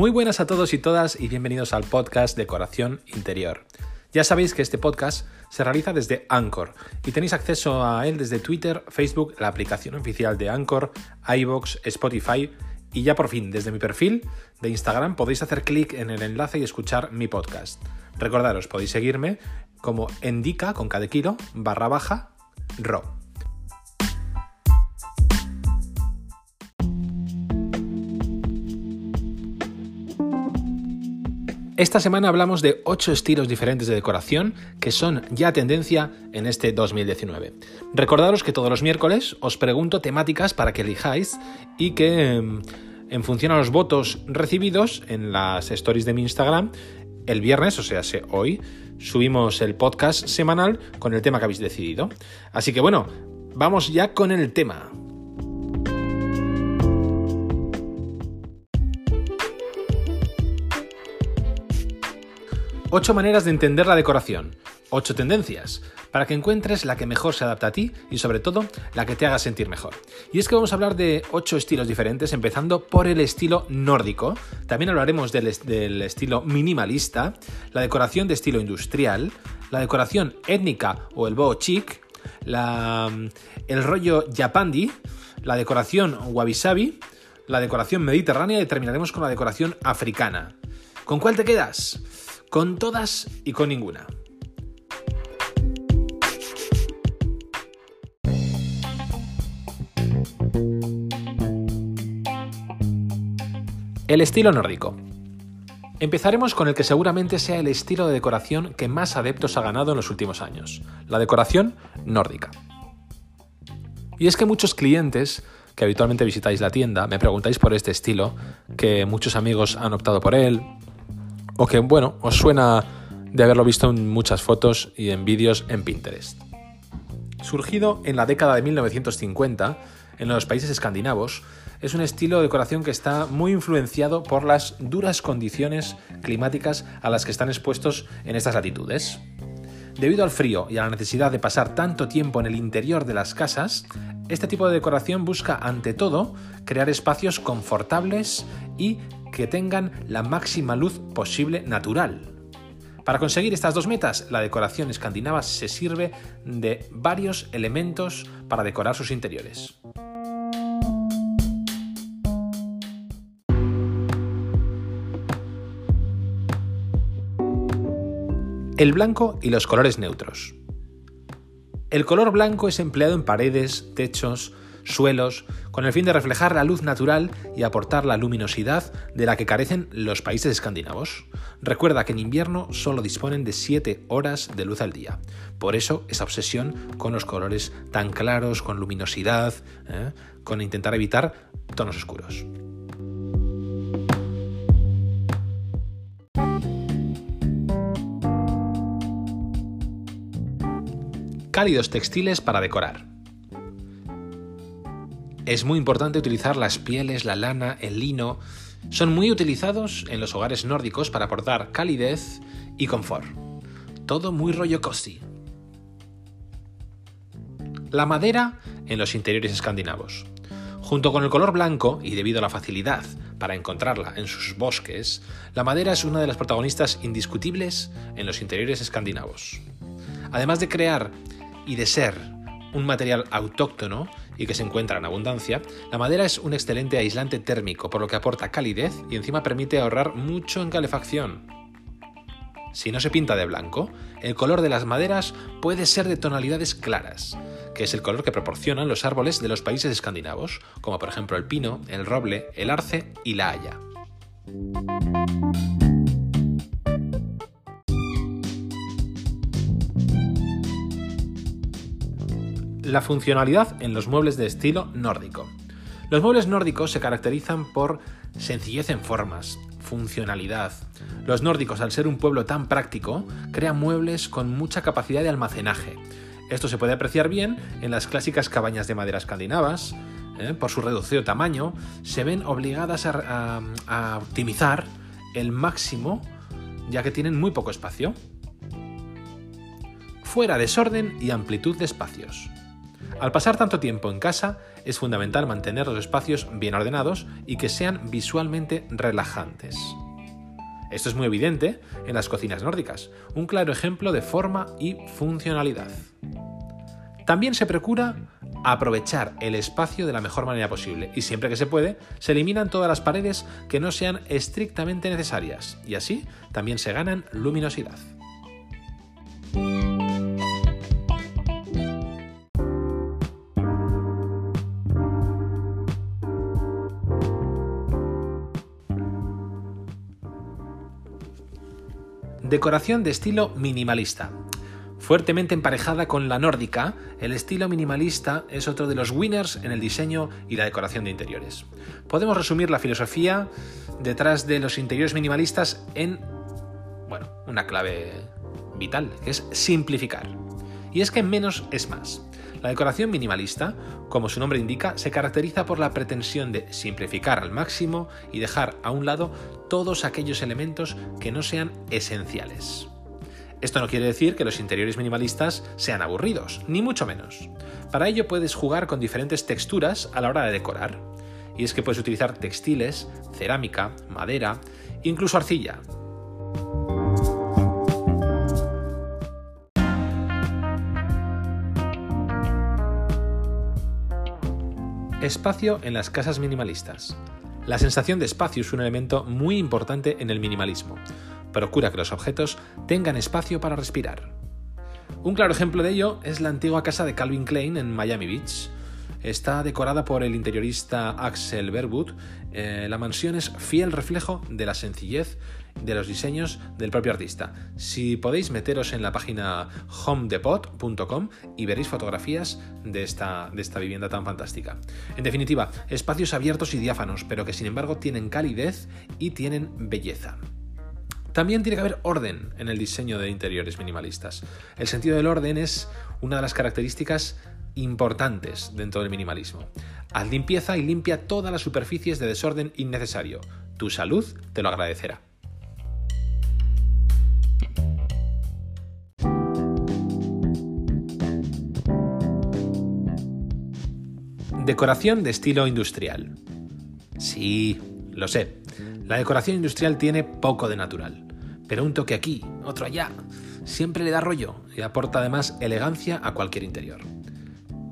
Muy buenas a todos y todas y bienvenidos al podcast Decoración Interior. Ya sabéis que este podcast se realiza desde Anchor y tenéis acceso a él desde Twitter, Facebook, la aplicación oficial de Anchor, iBox, Spotify y ya por fin desde mi perfil de Instagram podéis hacer clic en el enlace y escuchar mi podcast. Recordaros, podéis seguirme como Endica con cada kilo barra baja ro. Esta semana hablamos de 8 estilos diferentes de decoración que son ya tendencia en este 2019. Recordaros que todos los miércoles os pregunto temáticas para que elijáis y que em, en función a los votos recibidos en las stories de mi Instagram, el viernes, o sea, hoy, subimos el podcast semanal con el tema que habéis decidido. Así que bueno, vamos ya con el tema. Ocho maneras de entender la decoración. Ocho tendencias, para que encuentres la que mejor se adapta a ti y sobre todo la que te haga sentir mejor. Y es que vamos a hablar de ocho estilos diferentes, empezando por el estilo nórdico. También hablaremos del, estilo minimalista, la decoración de estilo industrial, la decoración étnica o el boho chic, el rollo yapandi, la decoración wabi-sabi, la decoración mediterránea y terminaremos con la decoración africana. ¿Con cuál te quedas? Con todas y con ninguna. El estilo nórdico. Empezaremos con el que seguramente sea el estilo de decoración que más adeptos ha ganado en los últimos años, la decoración nórdica. Y es que muchos clientes que habitualmente visitáis la tienda me preguntáis por este estilo, que muchos amigos han optado por él, o que, bueno, os suena de haberlo visto en muchas fotos y en vídeos en Pinterest. Surgido en la década de 1950 en los países escandinavos, es un estilo de decoración que está muy influenciado por las duras condiciones climáticas a las que están expuestos en estas latitudes. Debido al frío y a la necesidad de pasar tanto tiempo en el interior de las casas, este tipo de decoración busca ante todo crear espacios confortables y que tengan la máxima luz posible natural. Para conseguir estas dos metas, la decoración escandinava se sirve de varios elementos para decorar sus interiores. El blanco y los colores neutros. El color blanco es empleado en paredes, techos, suelos, con el fin de reflejar la luz natural y aportar la luminosidad de la que carecen los países escandinavos. Recuerda que en invierno solo disponen de 7 horas de luz al día. Por eso esa obsesión con los colores tan claros, con luminosidad, ¿eh? con intentar evitar tonos oscuros. Cálidos textiles para decorar. Es muy importante utilizar las pieles, la lana, el lino. Son muy utilizados en los hogares nórdicos para aportar calidez y confort. Todo muy rollo cozy. La madera en los interiores escandinavos. Junto con el color blanco, y debido a la facilidad para encontrarla en sus bosques, la madera es una de las protagonistas indiscutibles en los interiores escandinavos. Además de crear y de ser un material autóctono y que se encuentra en abundancia, la madera es un excelente aislante térmico, por lo que aporta calidez y encima permite ahorrar mucho en calefacción. Si no se pinta de blanco, el color de las maderas puede ser de tonalidades claras, que es el color que proporcionan los árboles de los países escandinavos, como por ejemplo el pino, el roble, el arce y la haya. La funcionalidad en los muebles de estilo nórdico. Los muebles nórdicos se caracterizan por sencillez en formas, funcionalidad. Los nórdicos, al ser un pueblo tan práctico, crean muebles con mucha capacidad de almacenaje. Esto se puede apreciar bien en las clásicas cabañas de madera escandinavas. ¿eh? Por su reducido tamaño, se ven obligadas a, a optimizar el máximo, ya que tienen muy poco espacio. Fuera desorden y amplitud de espacios. Al pasar tanto tiempo en casa, es fundamental mantener los espacios bien ordenados y que sean visualmente relajantes. Esto es muy evidente en las cocinas nórdicas, un claro ejemplo de forma y funcionalidad. También se procura aprovechar el espacio de la mejor manera posible y siempre que se puede se eliminan todas las paredes que no sean estrictamente necesarias y así también se ganan luminosidad. Decoración de estilo minimalista. Fuertemente emparejada con la nórdica, el estilo minimalista es otro de los winners en el diseño y la decoración de interiores. Podemos resumir la filosofía detrás de los interiores minimalistas en, bueno, una clave vital, que es simplificar. Y es que menos es más. La decoración minimalista, como su nombre indica, se caracteriza por la pretensión de simplificar al máximo y dejar a un lado todos aquellos elementos que no sean esenciales. Esto no quiere decir que los interiores minimalistas sean aburridos, ni mucho menos. Para ello puedes jugar con diferentes texturas a la hora de decorar. Y es que puedes utilizar textiles, cerámica, madera, incluso arcilla, Espacio en las casas minimalistas. La sensación de espacio es un elemento muy importante en el minimalismo. Procura que los objetos tengan espacio para respirar. Un claro ejemplo de ello es la antigua casa de Calvin Klein en Miami Beach, Está decorada por el interiorista Axel Berwood. Eh, la mansión es fiel reflejo de la sencillez de los diseños del propio artista. Si podéis meteros en la página homedepot.com y veréis fotografías de esta, de esta vivienda tan fantástica. En definitiva, espacios abiertos y diáfanos, pero que sin embargo tienen calidez y tienen belleza. También tiene que haber orden en el diseño de interiores minimalistas. El sentido del orden es una de las características importantes dentro del minimalismo. Haz limpieza y limpia todas las superficies de desorden innecesario. Tu salud te lo agradecerá. Decoración de estilo industrial. Sí, lo sé. La decoración industrial tiene poco de natural. Pero un toque aquí, otro allá, siempre le da rollo y aporta además elegancia a cualquier interior.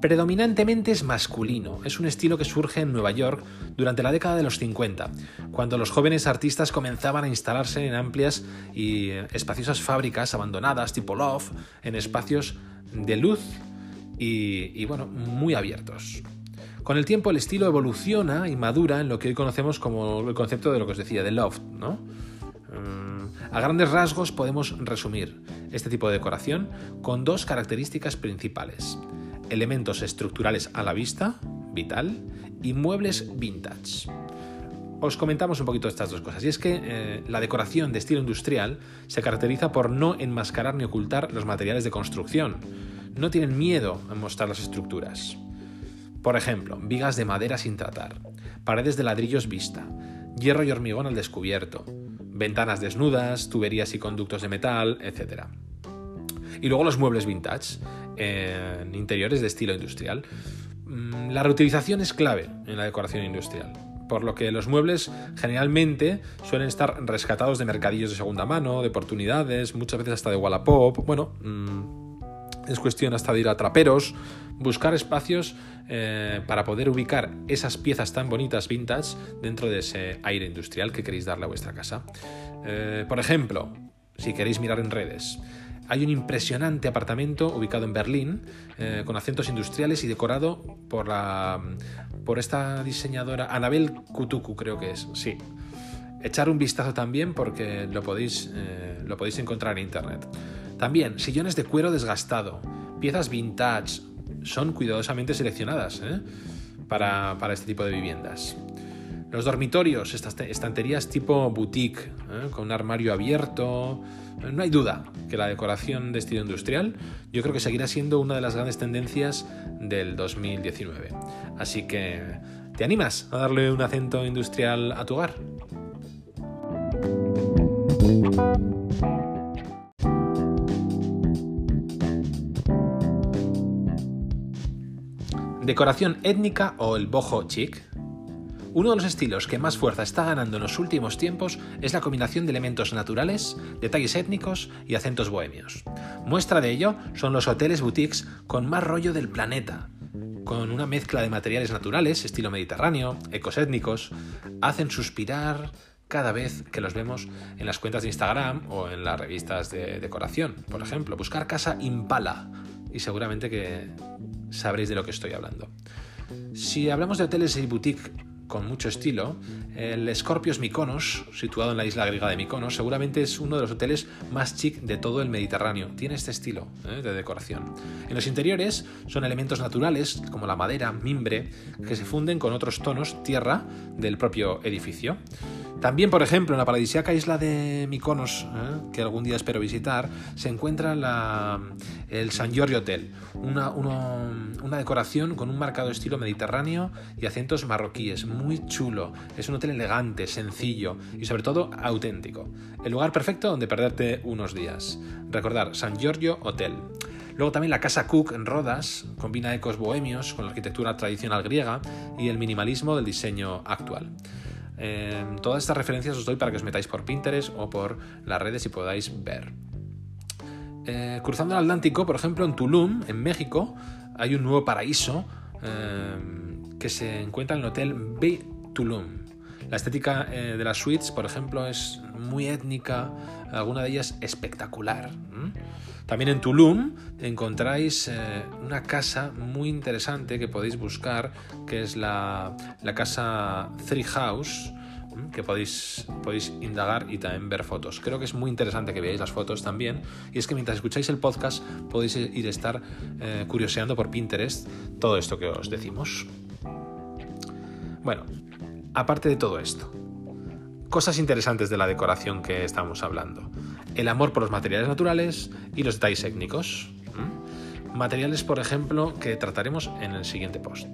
Predominantemente es masculino, es un estilo que surge en Nueva York durante la década de los 50, cuando los jóvenes artistas comenzaban a instalarse en amplias y espaciosas fábricas abandonadas tipo loft, en espacios de luz y, bueno, muy abiertos. Con el tiempo el estilo evoluciona y madura en lo que hoy conocemos como el concepto de lo que os decía, de loft, ¿no? Mm, a grandes rasgos podemos resumir este tipo de decoración con dos características principales elementos estructurales a la vista, vital, y muebles vintage. Os comentamos un poquito estas dos cosas. Y es que eh, la decoración de estilo industrial se caracteriza por no enmascarar ni ocultar los materiales de construcción. No tienen miedo a mostrar las estructuras. Por ejemplo, vigas de madera sin tratar, paredes de ladrillos vista, hierro y hormigón al descubierto, ventanas desnudas, tuberías y conductos de metal, etc. Y luego los muebles vintage, en interiores de estilo industrial. Mm, la reutilización es clave en la decoración industrial, por lo que los muebles generalmente suelen estar rescatados de mercadillos de segunda mano, de oportunidades, muchas veces hasta de Wallapop. Bueno, mm, es cuestión hasta de ir a traperos, buscar espacios eh, para poder ubicar esas piezas tan bonitas vintage dentro de ese aire industrial que queréis darle a vuestra casa. Eh, por ejemplo, si queréis mirar en redes, hay un impresionante apartamento ubicado en Berlín, eh, con acentos industriales y decorado por, la, por esta diseñadora, Anabel Kutuku creo que es, sí. Echar un vistazo también porque lo podéis, eh, lo podéis encontrar en internet. También, sillones de cuero desgastado, piezas vintage, son cuidadosamente seleccionadas ¿eh? para, para este tipo de viviendas. Los dormitorios, estas estanterías tipo boutique, con un armario abierto, no hay duda que la decoración de estilo industrial yo creo que seguirá siendo una de las grandes tendencias del 2019. Así que, ¿te animas a darle un acento industrial a tu hogar? Decoración étnica o el boho chic. Uno de los estilos que más fuerza está ganando en los últimos tiempos es la combinación de elementos naturales, detalles étnicos y acentos bohemios. Muestra de ello son los hoteles boutiques con más rollo del planeta, con una mezcla de materiales naturales, estilo mediterráneo, ecos étnicos, hacen suspirar cada vez que los vemos en las cuentas de Instagram o en las revistas de decoración. Por ejemplo, buscar casa Impala y seguramente que sabréis de lo que estoy hablando. Si hablamos de hoteles y boutique con mucho estilo, el Scorpios Mykonos, situado en la isla griega de Mykonos, seguramente es uno de los hoteles más chic de todo el Mediterráneo. Tiene este estilo ¿eh? de decoración. En los interiores son elementos naturales como la madera, mimbre, que se funden con otros tonos tierra del propio edificio. También, por ejemplo, en la paradisíaca isla de Mykonos, ¿eh? que algún día espero visitar, se encuentra el San Giorgio Hotel, una, una, decoración con un marcado estilo mediterráneo y acentos marroquíes, muy chulo. Es un hotel elegante, sencillo y sobre todo auténtico. El lugar perfecto donde perderte unos días. Recordar, San Giorgio Hotel. Luego también la Casa Cook en Rodas combina ecos bohemios con la arquitectura tradicional griega y el minimalismo del diseño actual. Em, todas estas referencias os doy para que os metáis por Pinterest o por las redes y podáis ver. Eh, cruzando el Atlántico, por ejemplo, en Tulum, en México, hay un nuevo paraíso em, que se encuentra en el Hotel B Tulum. La estética eh, de las suites, por ejemplo, es muy étnica, alguna de ellas espectacular. También en Tulum encontráis eh, una casa muy interesante que podéis buscar, que es la, casa Three House, que podéis, podéis indagar y también ver fotos. Creo que es muy interesante que veáis las fotos también. Y es que mientras escucháis el podcast podéis ir a estar eh, curioseando por Pinterest todo esto que os decimos. Bueno, aparte de todo esto, cosas interesantes de la decoración que estamos hablando. El amor por los materiales naturales y los detalles técnicos. Materiales, por ejemplo, que trataremos en el siguiente post.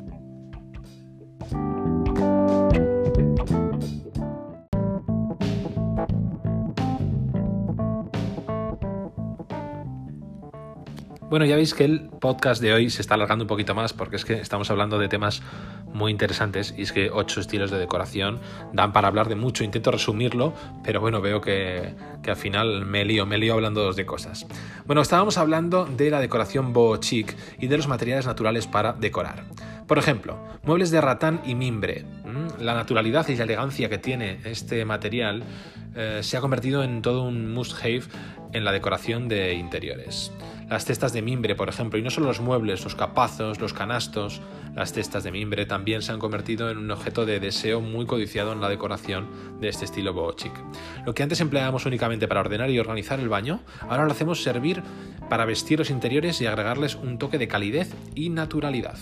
Bueno, ya veis que el podcast de hoy se está alargando un poquito más porque es que estamos hablando de temas muy interesantes y es que ocho estilos de decoración dan para hablar de mucho. Intento resumirlo, pero bueno, veo que, al final me lío, me lío hablando de cosas. Bueno, estábamos hablando de la decoración boho chic y de los materiales naturales para decorar. Por ejemplo, muebles de ratán y mimbre. La naturalidad y la elegancia que tiene este material eh, se ha convertido en todo un must-have en la decoración de interiores las cestas de mimbre, por ejemplo, y no solo los muebles, los capazos, los canastos, las cestas de mimbre también se han convertido en un objeto de deseo muy codiciado en la decoración de este estilo boho. Lo que antes empleábamos únicamente para ordenar y organizar el baño, ahora lo hacemos servir para vestir los interiores y agregarles un toque de calidez y naturalidad.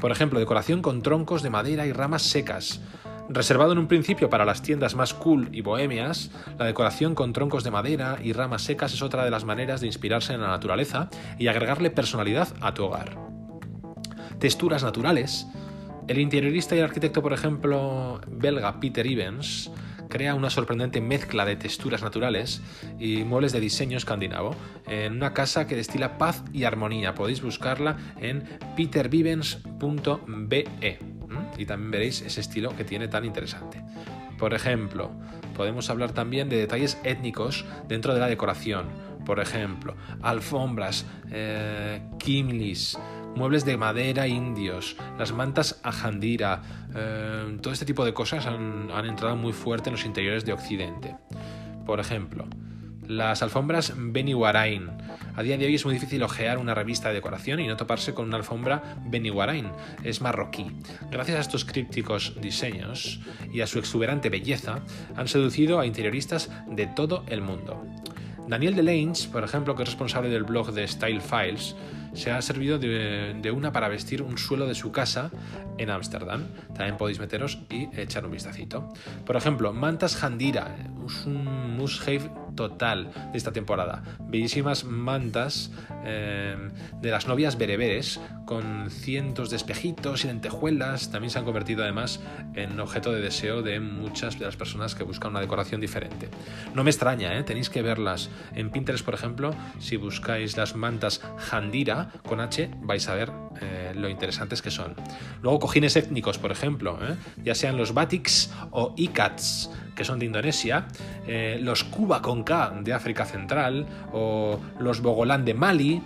Por ejemplo, decoración con troncos de madera y ramas secas, Reservado en un principio para las tiendas más cool y bohemias, la decoración con troncos de madera y ramas secas es otra de las maneras de inspirarse en la naturaleza y agregarle personalidad a tu hogar. Texturas naturales. El interiorista y arquitecto, por ejemplo, belga Peter Evans, crea una sorprendente mezcla de texturas naturales y muebles de diseño escandinavo en una casa que destila paz y armonía. Podéis buscarla en petervivens.be y también veréis ese estilo que tiene tan interesante. Por ejemplo, podemos hablar también de detalles étnicos dentro de la decoración. Por ejemplo, alfombras, eh, kimlis, muebles de madera indios, las mantas ajandira, eh, todo este tipo de cosas han, han entrado muy fuerte en los interiores de Occidente. Por ejemplo, las alfombras Benny Warain. A día de hoy es muy difícil ojear una revista de decoración y no toparse con una alfombra Benny Warain. Es marroquí. Gracias a estos crípticos diseños y a su exuberante belleza, han seducido a interioristas de todo el mundo. Daniel Delange, por ejemplo, que es responsable del blog de Style Files, se ha servido de, una para vestir un suelo de su casa en Ámsterdam. También podéis meteros y echar un vistacito. Por ejemplo, mantas Handira, es un must total de esta temporada. Bellísimas mantas eh, de las novias bereberes con cientos de espejitos y lentejuelas. También se han convertido además en objeto de deseo de muchas de las personas que buscan una decoración diferente. No me extraña, ¿eh? tenéis que verlas en Pinterest, por ejemplo. Si buscáis las mantas Handira con H, vais a ver eh, lo interesantes que son. Luego cojines étnicos, por ejemplo, ¿eh? ya sean los batiks o ikats, que son de Indonesia, eh, los Kuba con K de África Central o los Bogolán de Mali.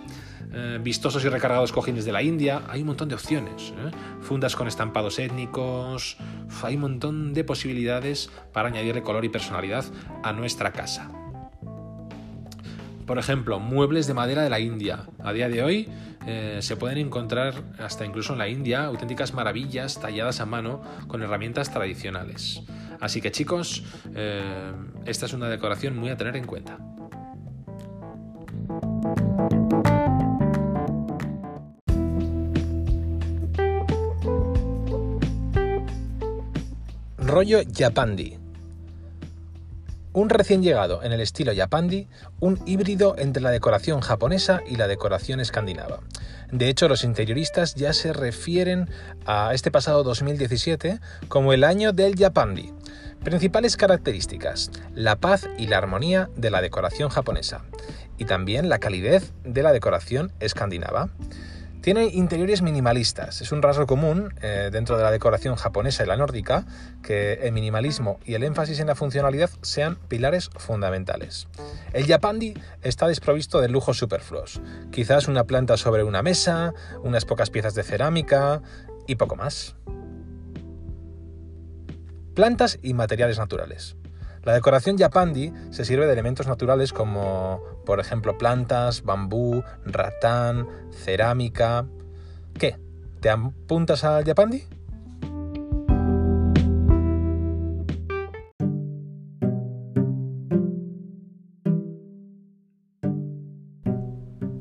vistosos y recargados cojines de la India, hay un montón de opciones. Fundas con estampados étnicos, hay un montón de posibilidades para añadirle color y personalidad a nuestra casa. Por ejemplo, muebles de madera de la India. A día de hoy eh, se pueden encontrar hasta incluso en la India auténticas maravillas talladas a mano con herramientas tradicionales. Así que chicos, eh, esta es una decoración muy a tener en cuenta. Rollo Yapandi. Un recién llegado en el estilo Yapandi, un híbrido entre la decoración japonesa y la decoración escandinava. De hecho, los interioristas ya se refieren a este pasado 2017 como el año del Yapandi. Principales características, la paz y la armonía de la decoración japonesa y también la calidez de la decoración escandinava. Tiene interiores minimalistas. Es un rasgo común eh, dentro de la decoración japonesa y la nórdica que el minimalismo y el énfasis en la funcionalidad sean pilares fundamentales. El Japandi está desprovisto de lujos superfluos. Quizás una planta sobre una mesa, unas pocas piezas de cerámica y poco más. Plantas y materiales naturales. La decoración yapandi se sirve de elementos naturales como, por ejemplo, plantas, bambú, ratán, cerámica. ¿Qué? ¿Te apuntas al yapandi?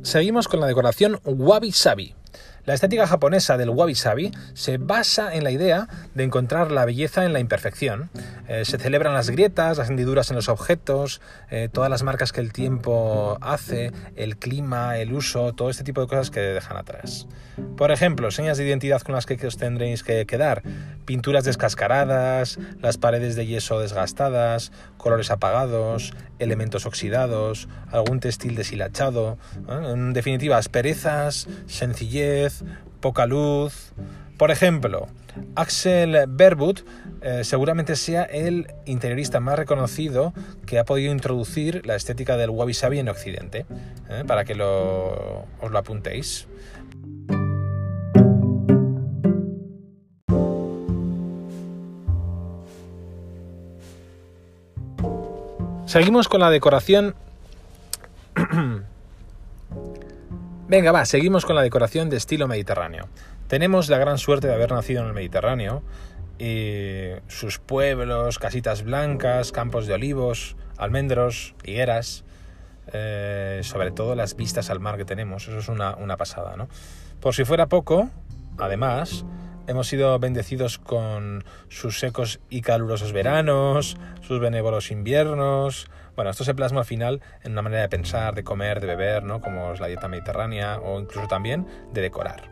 Seguimos con la decoración wabi sabi. La estética japonesa del wabi-sabi se basa en la idea de encontrar la belleza en la imperfección. Eh, se celebran las grietas, las hendiduras en los objetos, eh, todas las marcas que el tiempo hace, el clima, el uso, todo este tipo de cosas que dejan atrás. Por ejemplo, señas de identidad con las que os tendréis que quedar, pinturas descascaradas, las paredes de yeso desgastadas, colores apagados, elementos oxidados, algún textil deshilachado, en definitiva, asperezas, sencillez, poca luz. Por ejemplo, Axel Berbut eh, seguramente sea el interiorista más reconocido que ha podido introducir la estética del wabi sabi en Occidente, ¿eh? para que os lo apuntéis. Seguimos con la decoración. Venga, va, seguimos con la decoración de estilo mediterráneo. Tenemos la gran suerte de haber nacido en el Mediterráneo y sus pueblos, casitas blancas, campos de olivos, almendros, higueras, eh, sobre todo las vistas al mar que tenemos, eso es una pasada, ¿no? Por si fuera poco, además, hemos sido bendecidos con sus secos y calurosos veranos, sus benévolos inviernos. Bueno, esto se plasma al final en una manera de pensar, de comer, de beber, ¿no? como es la dieta mediterránea o incluso también de decorar.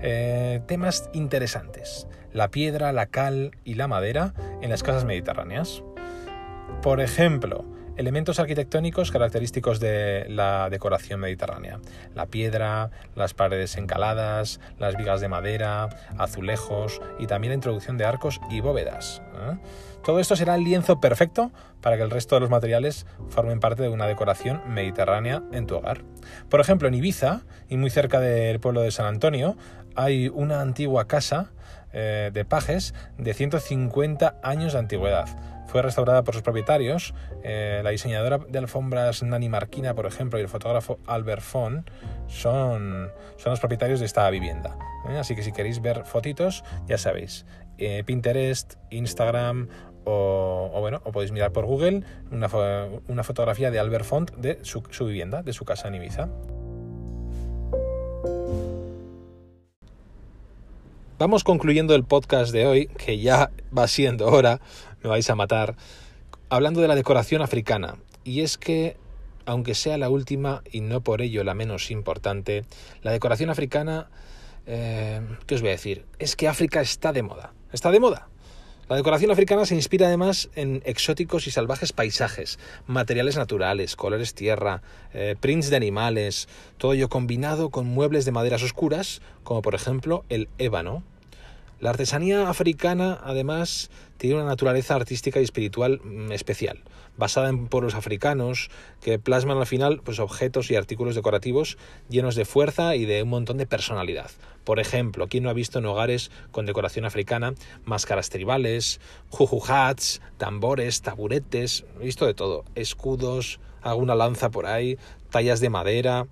Eh, temas interesantes. La piedra, la cal y la madera en las casas mediterráneas. Por ejemplo, elementos arquitectónicos característicos de la decoración mediterránea. La piedra, las paredes encaladas, las vigas de madera, azulejos y también la introducción de arcos y bóvedas. ¿eh? Todo esto será el lienzo perfecto para que el resto de los materiales formen parte de una decoración mediterránea en tu hogar. Por ejemplo, en Ibiza, y muy cerca del pueblo de San Antonio, hay una antigua casa eh, de pajes de 150 años de antigüedad fue restaurada por sus propietarios. Eh, la diseñadora de alfombras Nani Marquina, por ejemplo, y el fotógrafo Albert Fon son, son los propietarios de esta vivienda. ¿eh? Así que si queréis ver fotitos, ya sabéis, eh, Pinterest, Instagram o, bueno, o podéis mirar por Google una, una fotografía de Albert Font de su, su vivienda, de su casa en Ibiza. Vamos concluyendo el podcast de hoy, que ya va siendo hora me vais a matar, hablando de la decoración africana. y es que, aunque sea la última y no por ello la menos importante, la decoración africana, eh, ¿qué os voy a decir? Es que África está de moda. Está de moda. La decoración africana se inspira además en exóticos y salvajes paisajes, materiales naturales, colores tierra, eh, prints de animales, todo ello combinado con muebles de maderas oscuras, como por ejemplo el ébano. La artesanía africana, además, tiene una naturaleza artística y espiritual mm, especial basada en pueblos africanos, que plasman al final pues, objetos y artículos decorativos llenos de fuerza y de un montón de personalidad. Por ejemplo, ¿quién no ha visto en hogares con decoración africana máscaras tribales, juju hats, tambores, taburetes, visto de todo, escudos, alguna lanza por ahí, tallas de madera?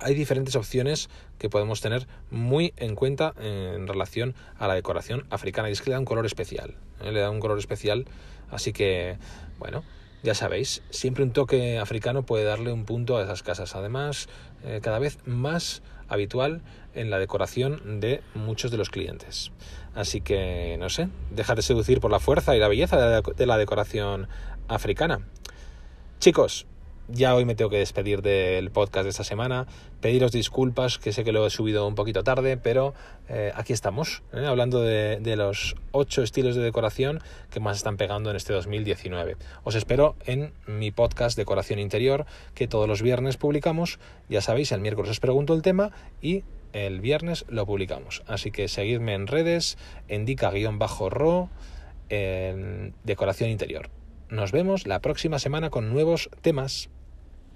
Hay diferentes opciones que podemos tener muy en cuenta en relación a la decoración africana y es que le da un color especial, ¿eh? le da un color especial, así que bueno, ya sabéis, siempre un toque africano puede darle un punto a esas casas, además eh, cada vez más habitual en la decoración de muchos de los clientes. Así que, no sé, déjate seducir por la fuerza y la belleza de la decoración africana. Chicos, ya hoy me tengo que despedir del podcast de esta semana. Pediros disculpas, que sé que lo he subido un poquito tarde, pero eh, aquí estamos, ¿eh? hablando de, los ocho estilos de decoración que más están pegando en este 2019. Os espero en mi podcast Decoración Interior, que todos los viernes publicamos. Ya sabéis, el miércoles os pregunto el tema y el viernes lo publicamos. Así que seguidme en redes, en dica-ro, Decoración Interior. Nos vemos la próxima semana con nuevos temas.